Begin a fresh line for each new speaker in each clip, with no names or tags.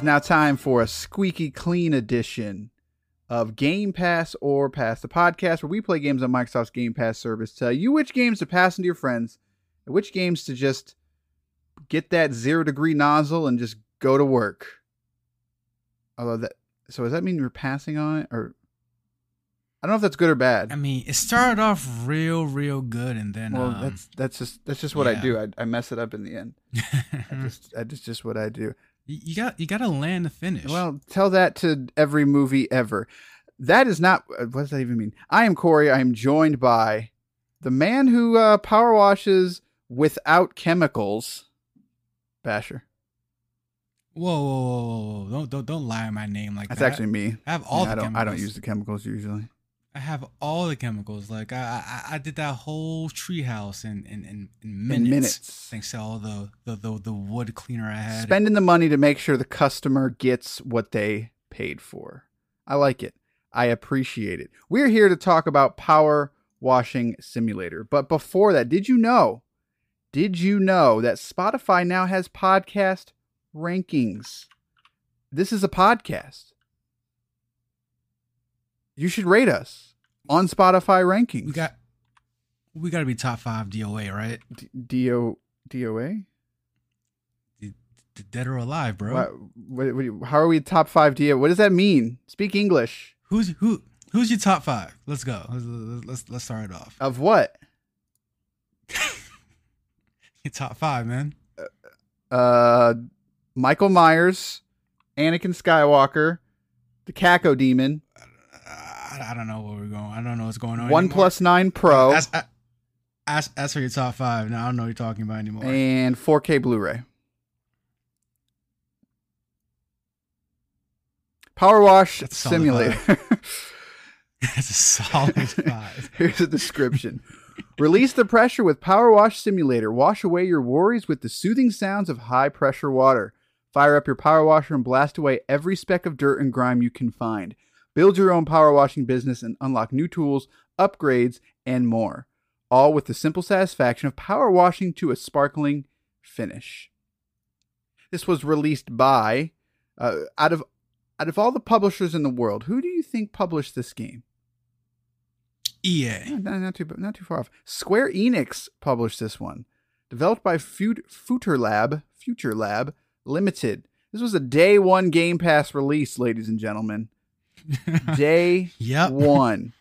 It's now time for a squeaky clean edition of Game Pass or Pass the podcast, where we play games on Microsoft's Game Pass service. Tell you which games to pass into your friends, and which games to just get that zero degree nozzle and just go to work. Although that, so does that mean you're passing on it, or I don't know if that's good or bad.
I mean, it started off real, real good, and then
well,
um,
that's that's just that's just what I do. I, I mess it up in the end. I just I just just what I do.
You got you got to land the finish.
Well, tell that to every movie ever. That is not. uh, What does that even mean? I am Corey. I am joined by the man who uh, power washes without chemicals. Basher.
whoa, whoa, whoa, whoa! Don't don't don't lie on my name like
That's
that.
That's actually me.
I have all
Yeah, I
the
don't.
chemicals.
I don't use the chemicals usually.
I have all the chemicals. Like I I, I did that whole treehouse in in, in in minutes.
minutes.
Thanks to all the the, the the wood cleaner I had.
Spending the money to make sure the customer gets what they paid for. I like it. I appreciate it. We're here to talk about Power Washing Simulator. But before that, did you know? Did you know that Spotify now has podcast rankings? This is a podcast. You should rate us on Spotify rankings.
we got we got to be top five DOA, right?
D- DO DOA.
D- d- Dead or alive, bro.
What, what, what, how are we top five DO? What does that mean? Speak English.
Who's who? Who's your top five? Let's go. Let's let's, let's start it off.
Of what?
Your top five, man.
Uh, Michael Myers, Anakin Skywalker, the Cacodemon,
I, I don't know where we're going. I don't know what's going on.
One
anymore.
Plus Nine Pro,
As, as, as for your top five, now I don't know what you're talking about anymore.
and 4K Blu-ray. Power Wash
That's
Simulator.
That's a solid five.
Here's a description. Release the pressure with Power Wash Simulator. Wash away your worries with the soothing sounds of high pressure water. Fire up your power washer and blast away every speck of dirt and grime you can find. Build your own power washing business and unlock new tools, upgrades, and more. All with the simple satisfaction of power washing to a sparkling finish. This was released by uh, out of out of all the publishers in the world, who do you think published this game?
EA.
Yeah, not, not too not too far off. Square Enix published this one, developed by Fut- FuturLab, Future Lab Limited. This was a day one Game Pass release, ladies and gentlemen. Day
Yep.
one,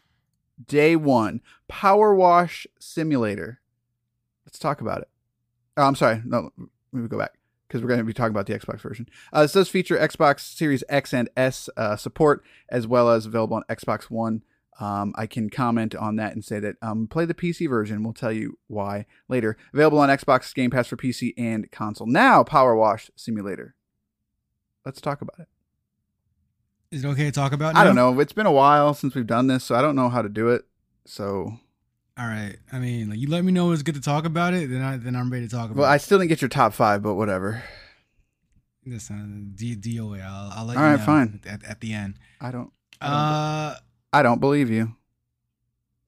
day one. Power Wash Simulator. Let's talk about it. Oh, I'm sorry. No, let me go back because we're going to be talking about the Xbox version. Uh, this does feature Xbox Series X and S uh, support, as well as available on Xbox One. Um, I can comment on that and say that um, play the PC version. We'll tell you why later. Available on Xbox Game Pass for PC and console. Now, Power Wash Simulator. Let's talk about it.
Is it okay to talk about? It?
I don't
now?
know. It's been a while since we've done this, so I don't know how to do it. So,
All right. I mean, like, you let me know it's good to talk about it, then I then I'm ready to talk about.
well, I still didn't get your top five, but whatever.
Listen, D- DOA. I'll, I'll let
All
you
right,
know
fine.
At, at the end.
I don't. I don't,
Uh.
I don't believe you.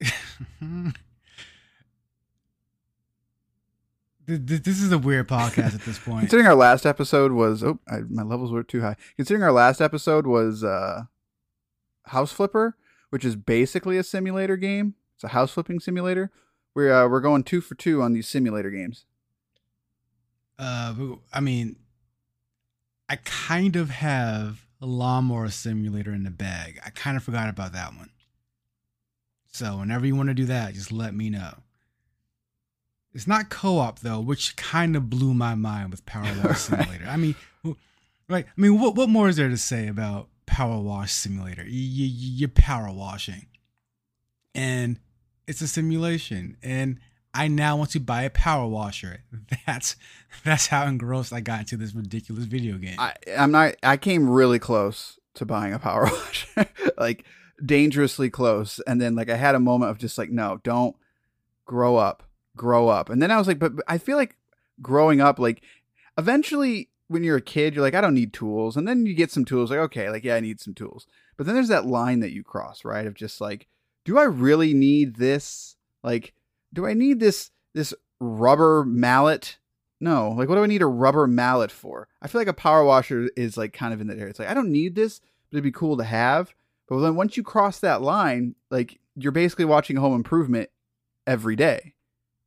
Th- th- This is a weird podcast at this point.
Considering our last episode was oh I, my levels were too high. Considering our last episode was uh, House Flipper, which is basically a simulator game. It's a house flipping simulator. We're uh, we're going two for two on these simulator games.
Uh, I mean, I kind of have a lawnmower simulator in the bag. I kind of forgot about that one. So whenever you want to do that, just let me know. It's not co-op though, which kind of blew my mind with Power Wash. Simulator. I mean, right? I mean, what what more is there to say about Power Wash Simulator? You, you, you're power washing, and it's a simulation. And I now want to buy a power washer. That's that's how engrossed I got into this ridiculous video game.
I I'm not. I came really close to buying a power washer, like dangerously close. And then like I had a moment of just like, no, don't grow up, grow up. And then I was like, but, but I feel like growing up, like eventually when you're a kid, you're like, I don't need tools. And then you get some tools, like okay, like yeah, I need some tools. But then there's that line that you cross, right? Of just like, do I really need this? Like, do I need this this rubber mallet? No, like what do I need a rubber mallet for? I feel like a power washer is like kind of in that area. It's like I don't need this, but it'd be cool to have. But then once you cross that line, like you're basically watching Home Improvement every day,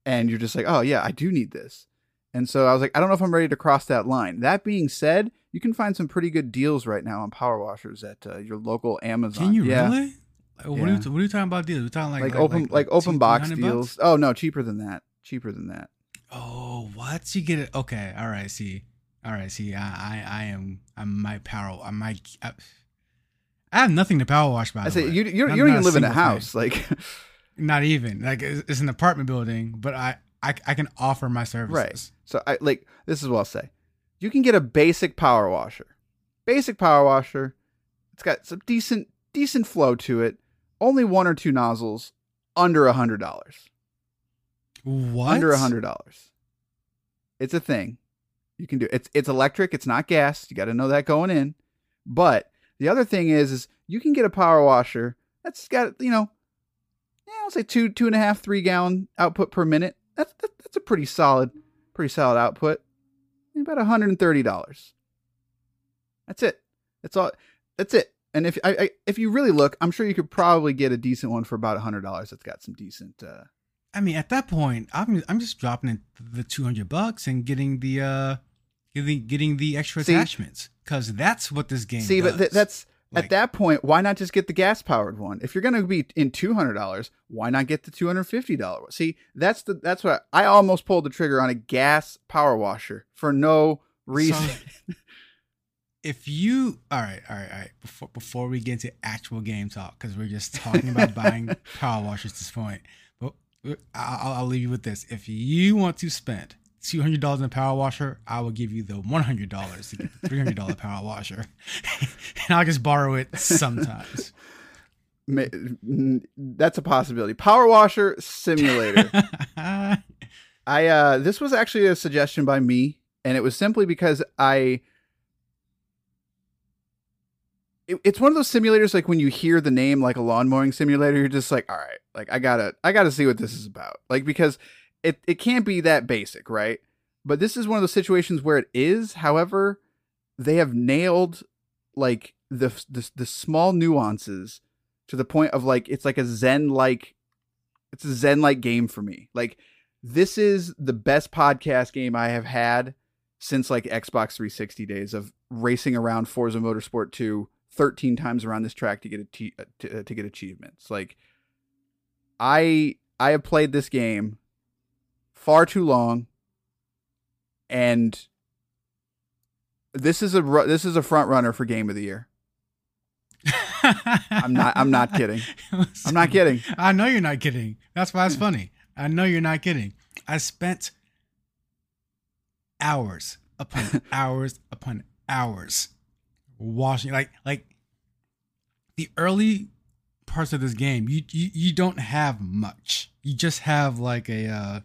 and you're just like, oh yeah, I do need this. And so I was like, I don't know if I'm ready to cross that line. That being said, you can find some pretty good deals right now on power washers at uh, your local Amazon.
Can you
yeah.
really? Like, what, are you, what are you talking about deals? We're talking like
Like, open like, open box
300 bucks?
deals. Oh no, cheaper than that. Cheaper than that.
Oh, what? You get it? Okay, all right. See, all right. See, I, I, I am, I might power. I might. I, I have nothing to power wash. By
I
the
say
way.
you you, you don't even live in a
single thing.
house. Like
Not even like it's, an apartment building, but I, I, I can offer my services.
Right. So I like this is what I'll say. You can get a basic power washer. Basic power washer. It's got some decent decent flow to it. Only one or two nozzles. Under a hundred dollars.
What?
Under a hundred dollars. It's a thing. You can do it. it's it's electric. It's not gas. You got to know that going in. But the other thing is, is you can get a power washer that's got you know, I'll say two two and a half three gallon output per minute. That's that, that's a pretty solid pretty solid output. About hundred and thirty dollars. That's it. That's all. That's it. And if I, I if you really look, I'm sure you could probably get a decent one for about hundred dollars. That's got some decent. uh
I mean, at that point, I'm, I'm just dropping in the two hundred bucks and getting the, uh, getting, getting the extra
See?
attachments because that's what this game.
See, but th- that's
Like-
at that point. Why not just get the gas powered one? If you're going to be in two hundred dollars, why not get the two hundred fifty dollar one? See, that's the that's what I almost pulled the trigger on a gas power washer for no reason.
if you all right all right all right before before we get into actual game talk because we're just talking about buying power washers at this point but uh, I'll, I'll leave you with this if you want to spend $200 in a power washer i will give you the $100 to get the $300 power washer and i'll just borrow it sometimes
that's a possibility. Power washer simulator. I uh this was actually a suggestion by me and it was simply because I it, it's one of those simulators like when you hear the name like a lawn mowing simulator you're just like all right like I got to I got to see what this is about like because it it can't be that basic right? But this is one of those situations where it is. However they have nailed like the the, the small nuances to the point of like it's like a zen like it's a zen like game for me. Like this is the best podcast game i have had since like xbox 360 days of racing around forza motorsport 2 13 times around this track to get a t- uh, to, uh, to get achievements. Like i i have played this game far too long and this is a this is a front runner for game of the year i'm not i'm not kidding i'm not kidding
I know you're not kidding. That's why it's funny. I know you're not kidding. I spent hours upon hours upon hours watching. like like the early parts of this game you you, you don't have much you just have like a uh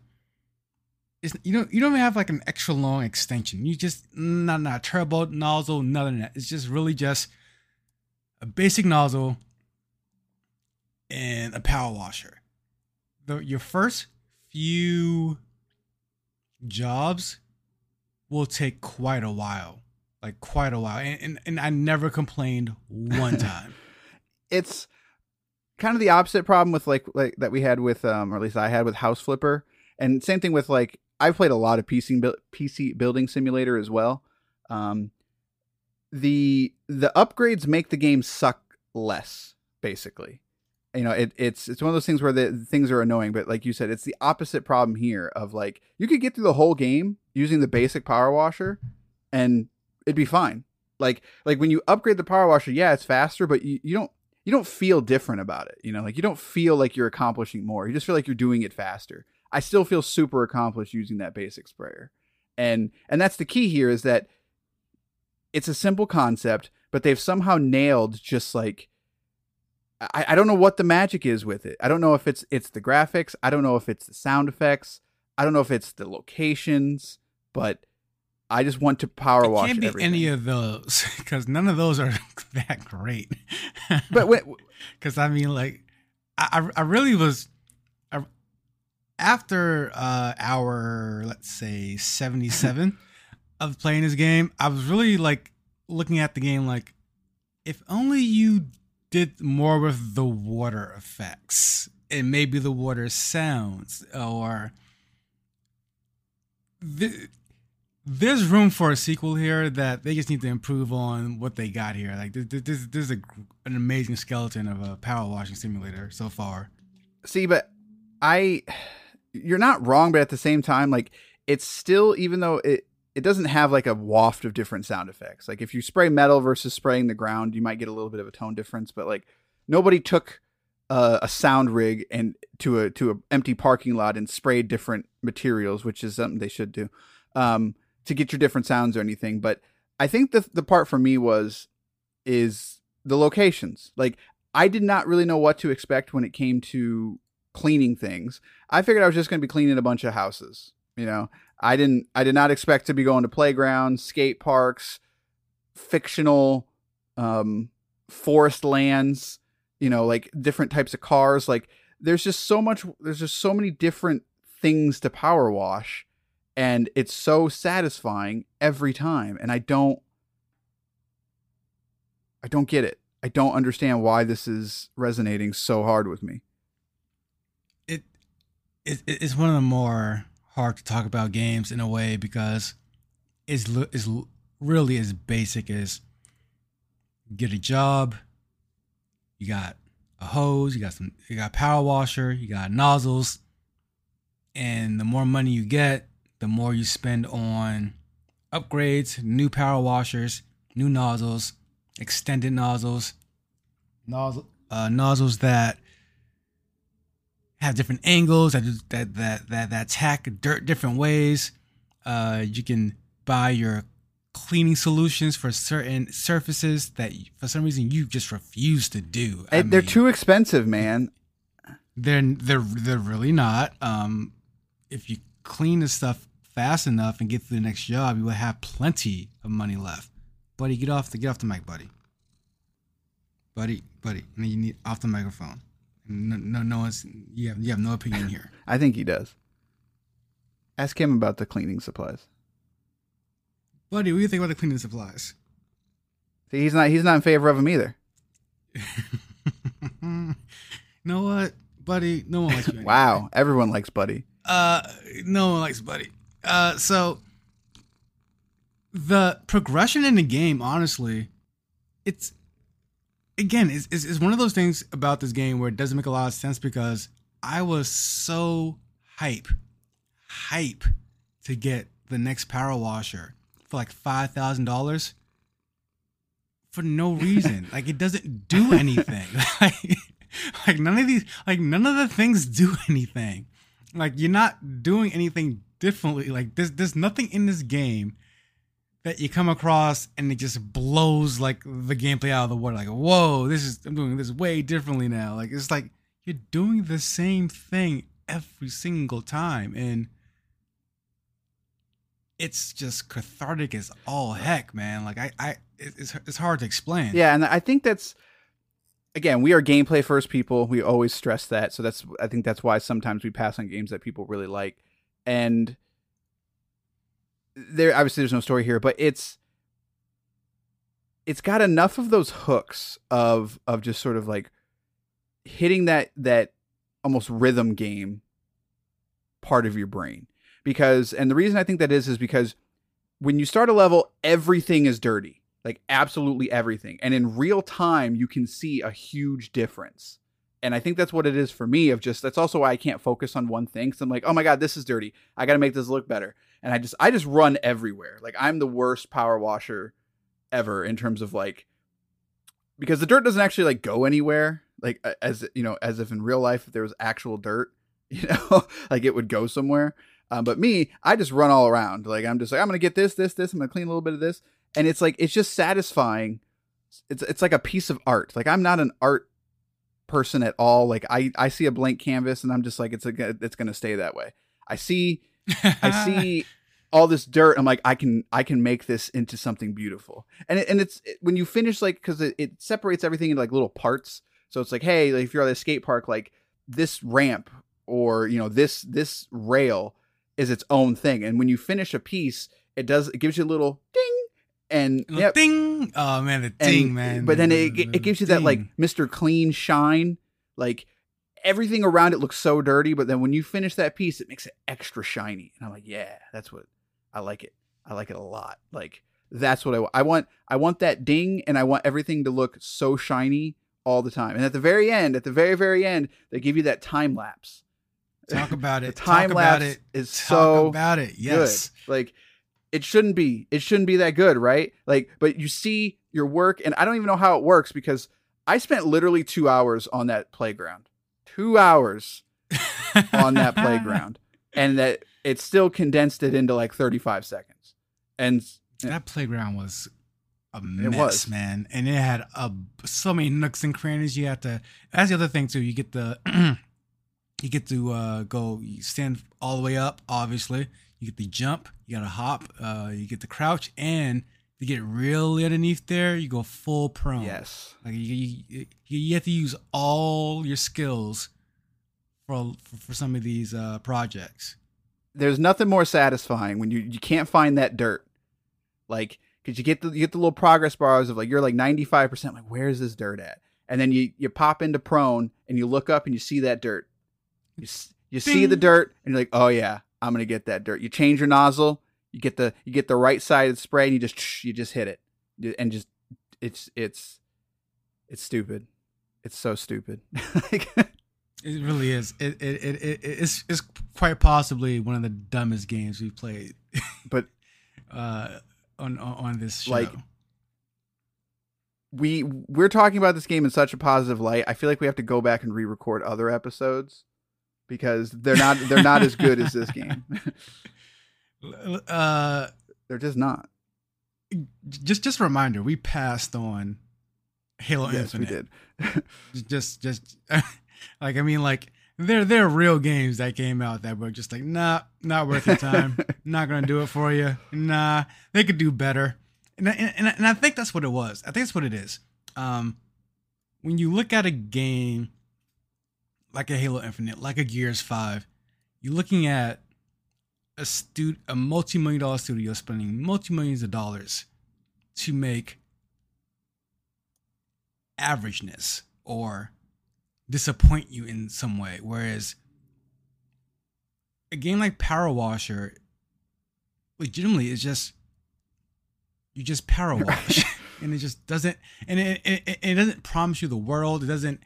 it's, you don't you don't even have like an extra long extension you just not not turbo nozzle nothing that it's just really just a basic nozzle and a power washer. The, your first few jobs will take quite a while, like quite a while, and and, and I never complained one time.
it's kind of the opposite problem with like like that we had with um or at least I had with House Flipper, and same thing with like I've played a lot of PC PC building simulator as well. Um, the the upgrades make the game suck less, basically. You know, it, it's it's one of those things where the things are annoying, but like you said, it's the opposite problem here. Of like you could get through the whole game using the basic power washer, and it'd be fine. Like like when you upgrade the power washer, yeah, it's faster, but you, you don't you don't feel different about it. You know, like you don't feel like you're accomplishing more. You just feel like you're doing it faster. I still feel super accomplished using that basic sprayer. And and that's the key here is that it's a simple concept, but they've somehow nailed just like I, I don't know what the magic is with it. I don't know if it's it's the graphics, I don't know if it's the sound effects, I don't know if it's the locations, but I just want to power
it
wash.
Can't be
everything.
any of those because none of those are that great.
But
because I mean, like, I I really was after uh our let's say seventy seven of playing this game. I was really like looking at the game like, if only you did more with the water effects and maybe the water sounds or. The, there's room for a sequel here that they just need to improve on what they got here. Like this, this, this is a, an amazing skeleton of a power washing simulator so far.
see, but I, you're not wrong, but at the same time, like it's still, even though it it doesn't have like a waft of different sound effects. Like if you spray metal versus spraying the ground, you might get a little bit of a tone difference. But like nobody took uh, a sound rig and to a to an empty parking lot and sprayed different materials, which is something they should do. Um, to get your different sounds or anything. But I think the the part for me was is the locations. Like I did not really know what to expect when it came to cleaning things. I figured I was just going to be cleaning a bunch of houses. You know, I didn't. I did not expect to be going to playgrounds, skate parks, fictional um, forest lands. You know, like different types of cars. Like there's just so much. There's just so many different things to power wash and it's so satisfying every time and i don't i don't get it i don't understand why this is resonating so hard with me
it it's one of the more hard to talk about games in a way because it's it's really as basic as get a job. You got a hose, you got some, you got power washer, you got nozzles, and the more money you get, the more you spend on upgrades, new power washers, new nozzles, extended nozzles, nozzle uh, nozzles that have different angles that that that that, that attack dirt different ways. Uh, you can buy your cleaning solutions for certain surfaces that for some reason you just refuse to do. I
they're
mean,
too expensive man
they're they're they're really not. Um, if you clean the stuff fast enough and get through the next job, you will have plenty of money left. Buddy, get off the get off the mic, buddy. Buddy, buddy, and you need off the microphone. No, no, no one's you have you have no opinion here.
i think he does ask him about the cleaning supplies
Buddy, what do you think about the cleaning supplies?
See, he's not he's not in favor of them either
you know what, buddy? No one likes anyway.
wow everyone likes buddy
Uh, no one likes Buddy. Uh, so the progression in the game, honestly, it's again, it's, it's, it's one of those things about this game where it doesn't make a lot of sense because I was so hype, hype to get the next power washer for like five thousand dollars for no reason. like it doesn't do anything. like, like none of these, like none of the things do anything like you're not doing anything differently like there's there's nothing in this game that you come across and it just blows like the gameplay out of the water like whoa this is i'm doing this way differently now like it's like you're doing the same thing every single time and it's just cathartic as all heck man like i i it's, it's hard to explain
Yeah, and I think that's again, we are gameplay first people. We always stress that. So that's I think that's why sometimes we pass on games that people really like. And there obviously there's no story here, but it's it's got enough of those hooks of of just sort of like hitting that that almost rhythm game part of your brain. Because and the reason i think that is is because when you start a level everything is dirty like absolutely everything. And in real time you can see a huge difference. And i think that's what it is for me of just that's also why i can't focus on one thing because i'm like oh my god this is dirty. I gotta make this look better and i just i just run everywhere. Like i'm the worst power washer ever in terms of like because the dirt doesn't actually like go anywhere like as you know as if in real life if there was actual dirt you know like it would go somewhere. Um, but me i just run all around. Like i'm just like i'm gonna get this this this i'm gonna clean a little bit of this. And it's like it's just satisfying. It's it's like a piece of art. Like i'm not an art person at all. Like i i see a blank canvas and i'm just like it's a it's gonna stay that way. I see i see all this dirt i'm like i can i can make this into something beautiful. And it, and it's it, when you finish like because it, it separates everything into like little parts. So it's like hey like if you're at a skate park like this ramp or you know this this rail is its own thing. And when you finish a piece it does it gives you a little ding and
yep. ding. Oh man the ding and, man.
but then it, it gives you that like mr clean shine. Like everything around it looks so dirty but then when you finish that piece it makes it extra shiny and i'm like yeah that's what I like it. I like it a lot. Like that's what I want. I want. I want that ding, and I want everything to look so shiny all the time. And at the very end, at the very very end, they give you that time lapse.
Talk about it.
time
Talk
lapse
it.
is
Talk
so
about it. Yes.
good. Like it shouldn't be. It shouldn't be that good, right? Like, but you see your work, and I don't even know how it works because I spent literally two hours on that playground. Two hours on that playground, and that it still condensed it into like 35 seconds. And
that playground was a mess, was. man. And it had a, so many nooks and crannies. You have to. That's the other thing too. You get the you get to uh, go you stand all the way up. Obviously, you get the jump. You got to hop. Uh, you get to crouch, and to get really underneath there, you go full prone.
Yes,
like you, you, you have to use all your skills for for some of these uh, projects.
There's nothing more satisfying when you you can't find that dirt, like because you get the you get the little progress bars of like you're like 95 percent like where's this dirt at, and then you you pop into prone and you look up and you see that dirt, you you see the dirt and you're like oh yeah I'm gonna get that dirt. You change your nozzle, you get the you get the right side of the spray and you just you just hit it, and just it's it's it's stupid. It's so stupid.
It really is. It it, it, it it's it's quite possibly one of the dumbest games we've played.
But
uh on on this show.
Like we we're talking about this game in such a positive light. I feel like we have to go back and re-record other episodes because they're not they're not as good as this game.
Uh
they're just not.
Just just a reminder, we passed on Halo
yes,
Infinite.
we did.
just just like I mean, like there there are real games that came out that were just like, nah, not worth your time. not gonna do it for you. Nah, they could do better. And and, and I think that's what it was. I think that's what it is. Um, when you look at a game like a Halo Infinite, like a Gears Five, you're looking at a stu- a multi-million dollar studio spending multi-millions of dollars to make averageness or disappoint you in some way. Whereas a game like Power Washer, legitimately, is just you just power wash, and it just doesn't, and it, it, it doesn't promise you the world. It doesn't,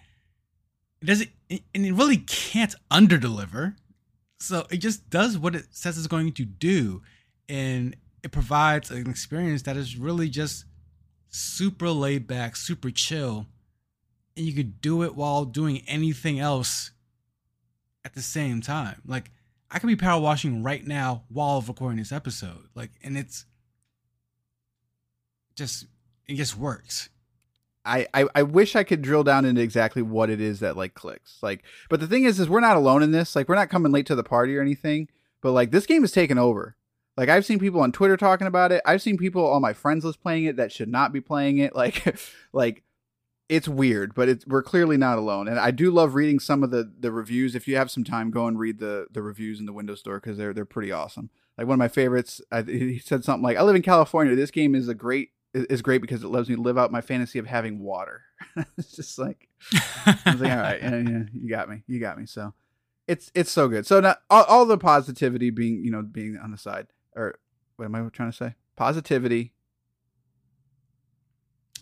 it doesn't, and it really can't underdeliver. So it just does what it says it's going to do, and it provides an experience that is really just super laid back, super chill, and you could do it while doing anything else at the same time. Like I could be power washing right now while recording this episode. Like and it's just it just works.
I, I, I wish I could drill down into exactly what it is that like clicks. Like but the thing is is we're not alone in this. Like we're not coming late to the party or anything. But like this game is taken over. Like I've seen people on Twitter talking about it. I've seen people on my friends list playing it that should not be playing it. Like like it's weird, but it's we're clearly not alone. And I do love reading some of the the reviews. If you have some time, go and read the the reviews in the Windows Store because they're they're pretty awesome. like one of my favorites. I, he said something like, "I live in California. This game is a great is great because it lets me live out my fantasy of having water." it's just like I was like, "All right, yeah, yeah, you got me, you got me." So it's it's so good. So now all, all the positivity being you know being on the side or what am I trying to say? Positivity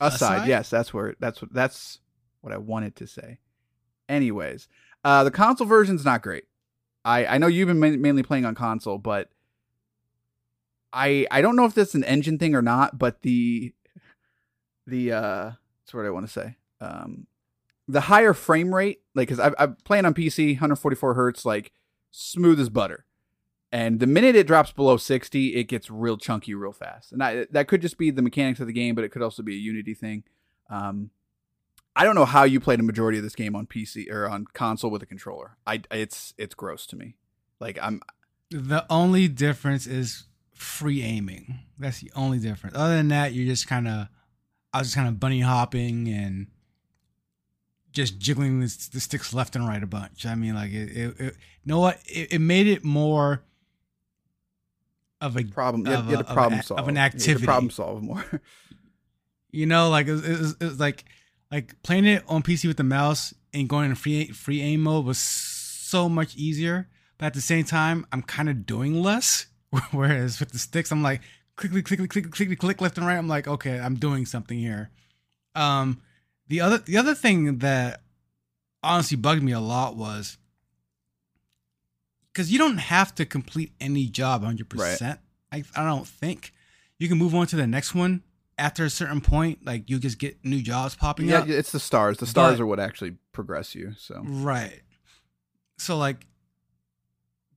aside.
Aside?
Yes, that's where that's what that's what I wanted to say. Anyways, uh, the console version's not great. I I know you've been ma- mainly playing on console, but I I don't know if that's an engine thing or not. But the the uh, that's what I want to say. Um, the higher frame rate, like, cause I, I'm playing on PC, 144 hertz, like smooth as butter. And the minute it drops below 60, it gets real chunky real fast. And I, that could just be the mechanics of the game, but it could also be a Unity thing. Um, I don't know how you played a majority of this game on PC or on console with a controller. I it's it's gross to me. Like I'm
The only difference is free aiming. That's the only difference. Other than that, you're just kind of, I was just kind of bunny hopping and just jiggling the, the sticks left and right a bunch. I mean, like it, it, it you know what? It, it made it more of a
problem.
Of
you
a-
problem
of a- of an
You had to
activity.
problem solve more.
You know, like it was, it was, it was like like playing it on PC with the mouse and going in free free aim mode was so much easier. But at the same time, I'm kind of doing less. Whereas with the sticks, I'm like click click click click click click left and right. I'm like, okay, I'm doing something here. Um, the other the other thing that honestly bugged me a lot was because you don't have to complete any job 100. percent I I don't think you can move on to the next one after a certain point. Like you just get new jobs popping
yeah,
up.
Yeah, it's the stars. The stars
But-
are what actually progress you. So
Right. So like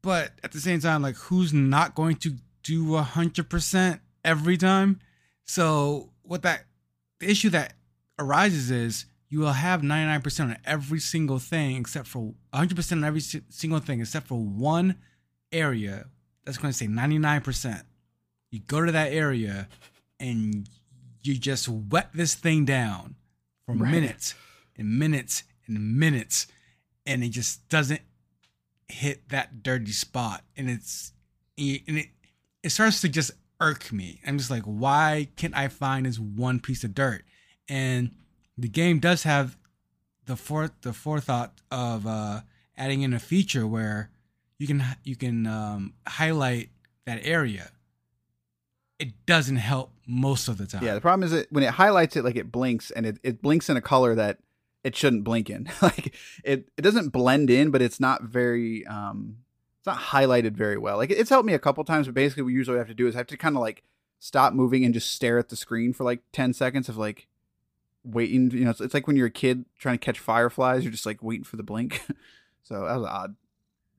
but at the same time, like who's not going to do a hundred percent every time? So what that the issue that arises is you will have 99% on every single thing except for 100% on every si- single thing except for one area that's going to say 99%. You go to that area and you just wet this thing down for
Right.
minutes and minutes and minutes and it just doesn't hit that dirty spot and it's and it it starts to just irk me. I'm just like why can't i find this one piece of dirt? And the game does have the fourth the forethought of uh adding in a feature where you can you can um highlight that area. It doesn't help most of the time.
Yeah, the problem is that when it highlights it, like it blinks and it, it blinks in a color that it shouldn't blink in. like it it doesn't blend in, but it's not very um it's not highlighted very well. Like it's helped me a couple times, but basically what usually have to do is I have to kind of like stop moving and just stare at the screen for like 10 seconds of like waiting you know it's, it's like when you're a kid trying to catch fireflies you're just like waiting for the blink so that was odd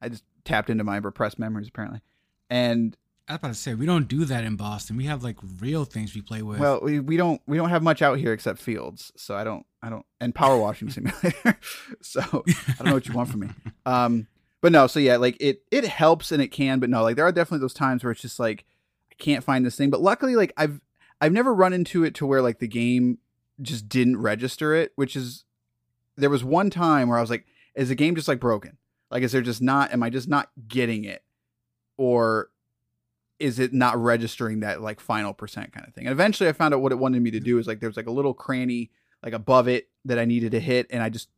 i just tapped into my repressed memories apparently and
i was about to say we don't do that in boston. We have like real things we play with.
Well we, we don't we don't have much out here except fields so i don't i don't and power washing simulator. So i don't know what you want from me. Um but no so yeah like it it helps and it can but no like there are definitely those times where it's just like i can't find this thing. But luckily like i've i've never run into it to where like the game just didn't register it which is there was one time where i was like is the game just like broken? Like is there just not am i just not getting it? Or is it not registering that like final percent kind of thing? And eventually i found out what it wanted me to mm. do is like there was like a little cranny like above it that i needed to hit and i just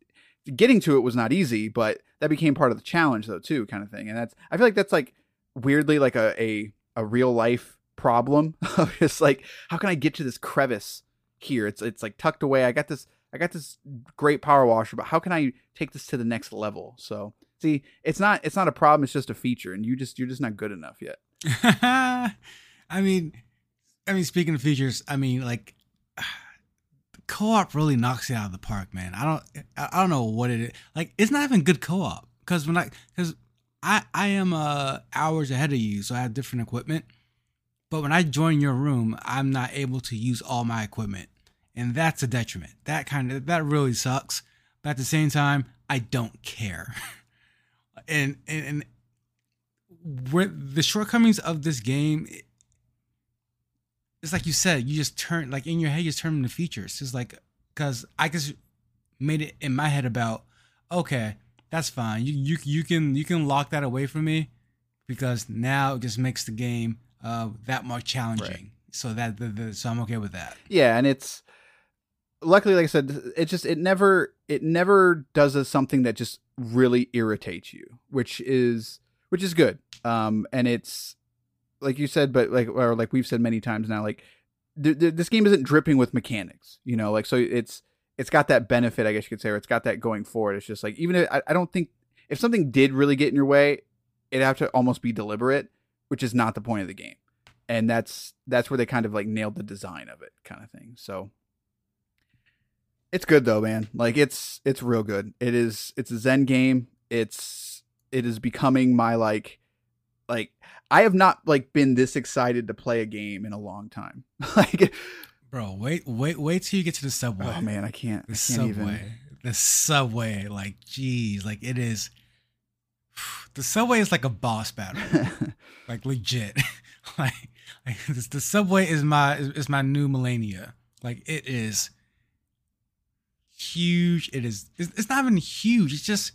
getting to it was not easy but that became part of the challenge though too kind of thing and that's i feel like that's like weirdly like a a, a real life problem of just like how can i get to this crevice here? It's it's like tucked away. I got this i got this great power washer but how can i take this to the next level? So see it's not it's not a problem it's just a feature and you just you're just not good enough yet
I mean, I mean, speaking of features, I mean, like, co-op really knocks it out of the park, man. I don't, I don't know what it is. Like, it's not even good co-op because when I, because I, I am uh hours ahead of you, so I have different equipment. But when I join your room, I'm not able to use all my equipment, and that's a detriment. That kind of that really sucks. But at the same time, I don't care. and and, and where the shortcomings of this game it's like you said you just turn like in your head you just turn into features it's like because i just made it in my head about okay that's fine you, you you can you can lock that away from me because now it just makes the game uh, that much challenging. Right. So that the, the, so I'm okay with that.
Yeah, and it's luckily, like I said, it just it never it never does something that just really irritates you, which is which is good. Um, and it's like you said, but like or like we've said many times now, like th- th- this game isn't dripping with mechanics, you know, like so it's it's got that benefit, I guess you could say, or it's got that going forward. It's just like even if I, I don't think if something did really get in your way, it'd have to almost be deliberate, which is not the point of the game. And that's that's where they kind of like nailed the design of it, kind of thing. So it's good though, man. Like it's it's real good. It is it's a Zen game. It's it is becoming my like like I have not like been this excited to play a game in a long time. like
Bro, wait wait wait till you get to the oh, subway.
Oh man, I can't.
The
I can't
subway.
even.
The subway, like geez, like it is the subway is like a boss battle. like legit. like, like this, the subway is my is, my new Malenia. Like it is huge. It is. It's, it's not even huge. It's just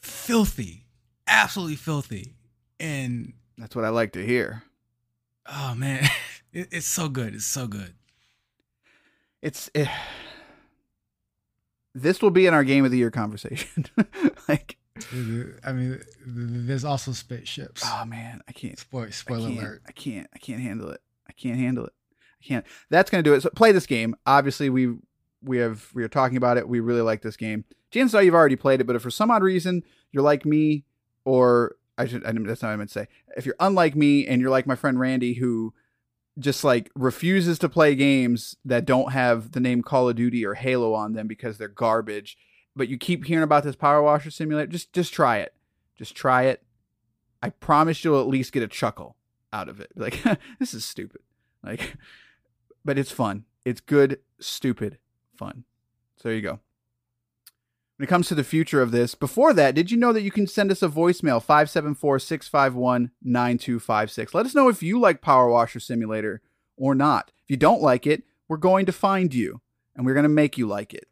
filthy, absolutely filthy, and
that's what I like to hear.
Oh man, it, it's so good. It's so good.
It's it, this will be in our game of the year conversation. like,
I mean, there's also spaceships.
Oh man, I can't.
Spoil, spoiler
I
alert!
I can't. I can't handle it. I can't handle it. I can't. That's gonna do it. So play this game. Obviously, we we have we are talking about it. We really like this game. Chances are you've already played it, but if for some odd reason you're like me, or I should I, that's not what I meant to say. If you're unlike me and you're like my friend Randy, who just like refuses to play games that don't have the name Call of Duty or Halo on them because they're garbage, but you keep hearing about this Power Washer Simulator, just just try it. Just try it. I promise you'll at least get a chuckle out of it. Like this is stupid. Like but it's fun. It's good, stupid fun. So there you go. When it comes to the future of this, before that, did you know that you can send us a voicemail 574 651 9256? Let us know if you like Power Washer Simulator or not. If you don't like it, we're going to find you and we're going to make you like it.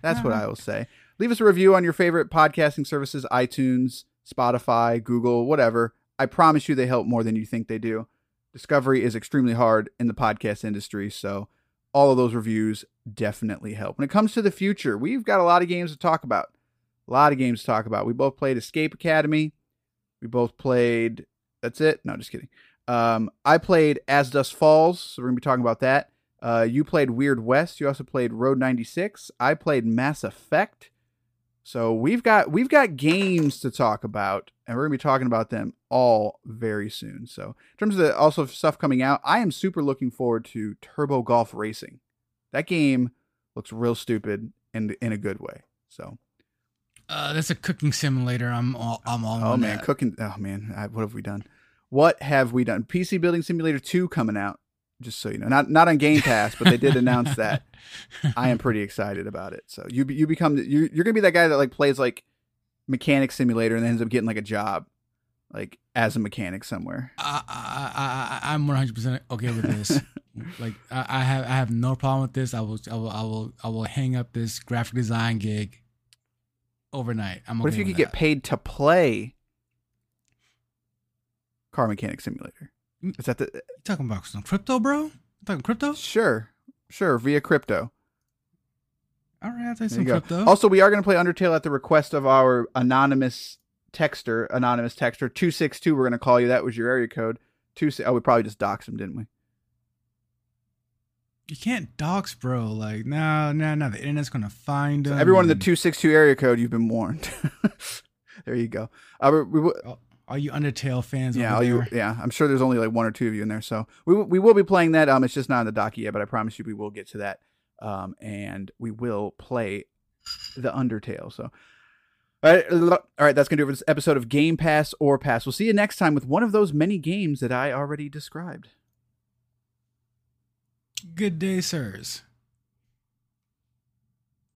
That's what I will say. Leave us a review on your favorite podcasting services iTunes, Spotify, Google, whatever. I promise you they help more than you think they do. Discovery is extremely hard in the podcast industry, so all of those reviews definitely help. When it comes to the future, we've got a lot of games to talk about. A lot of games to talk about. We both played Escape Academy. We both played. That's it. No, just kidding. Um, I played As Dusk Falls, so we're gonna be talking about that. Uh, you played Weird West. You also played Road 96. I played Mass Effect. So we've got we've got games to talk about, and we're gonna be talking about them all very soon. So in terms of the also stuff coming out, I am super looking forward to Turbo Golf Racing. That game looks real stupid in in a good way. So
uh, that's a cooking simulator. I'm all I'm all.
Oh man, that. cooking. Oh man, I, what have we done? What have we done? PC Building Simulator Two coming out just so you know. Not not on Game Pass, but they did announce that. I am pretty excited about it. So you you become you you're gonna be that guy that like plays like mechanic simulator and ends up getting like a job, like as a mechanic somewhere.
I I, I I'm 100 percent okay with this. like I, I have I have no problem with this. I will I will I will I will hang up this graphic design gig overnight. I'm okay
what if you could that. get paid to play car mechanic simulator? Mm. Is that the
you talking about some crypto, bro? You talking crypto?
Sure, sure, via crypto.
All right, I'll take some crypto.
Also, we are going to play Undertale at the request of our anonymous texter, anonymous texter two six two. We're going to call you. That was your area code. Two. Oh, we probably just doxed him, didn't we?
You can't dox, bro. Like, no, no, no. The internet's going to find so
everyone in the two six two area code. You've been warned. there you go. Uh, we, we,
oh all you Undertale fans.
Yeah,
all
you. Yeah, I'm sure there's only like one or two of you in there. So we we will be playing that. Um, it's just not in the docket yet, but I promise you we will get to that. Um, and we will play the Undertale. So. All right, all right, that's going to do it for this episode of Game Pass or Pass. We'll see you next time with one of those many games that I already described.
Good day, sirs.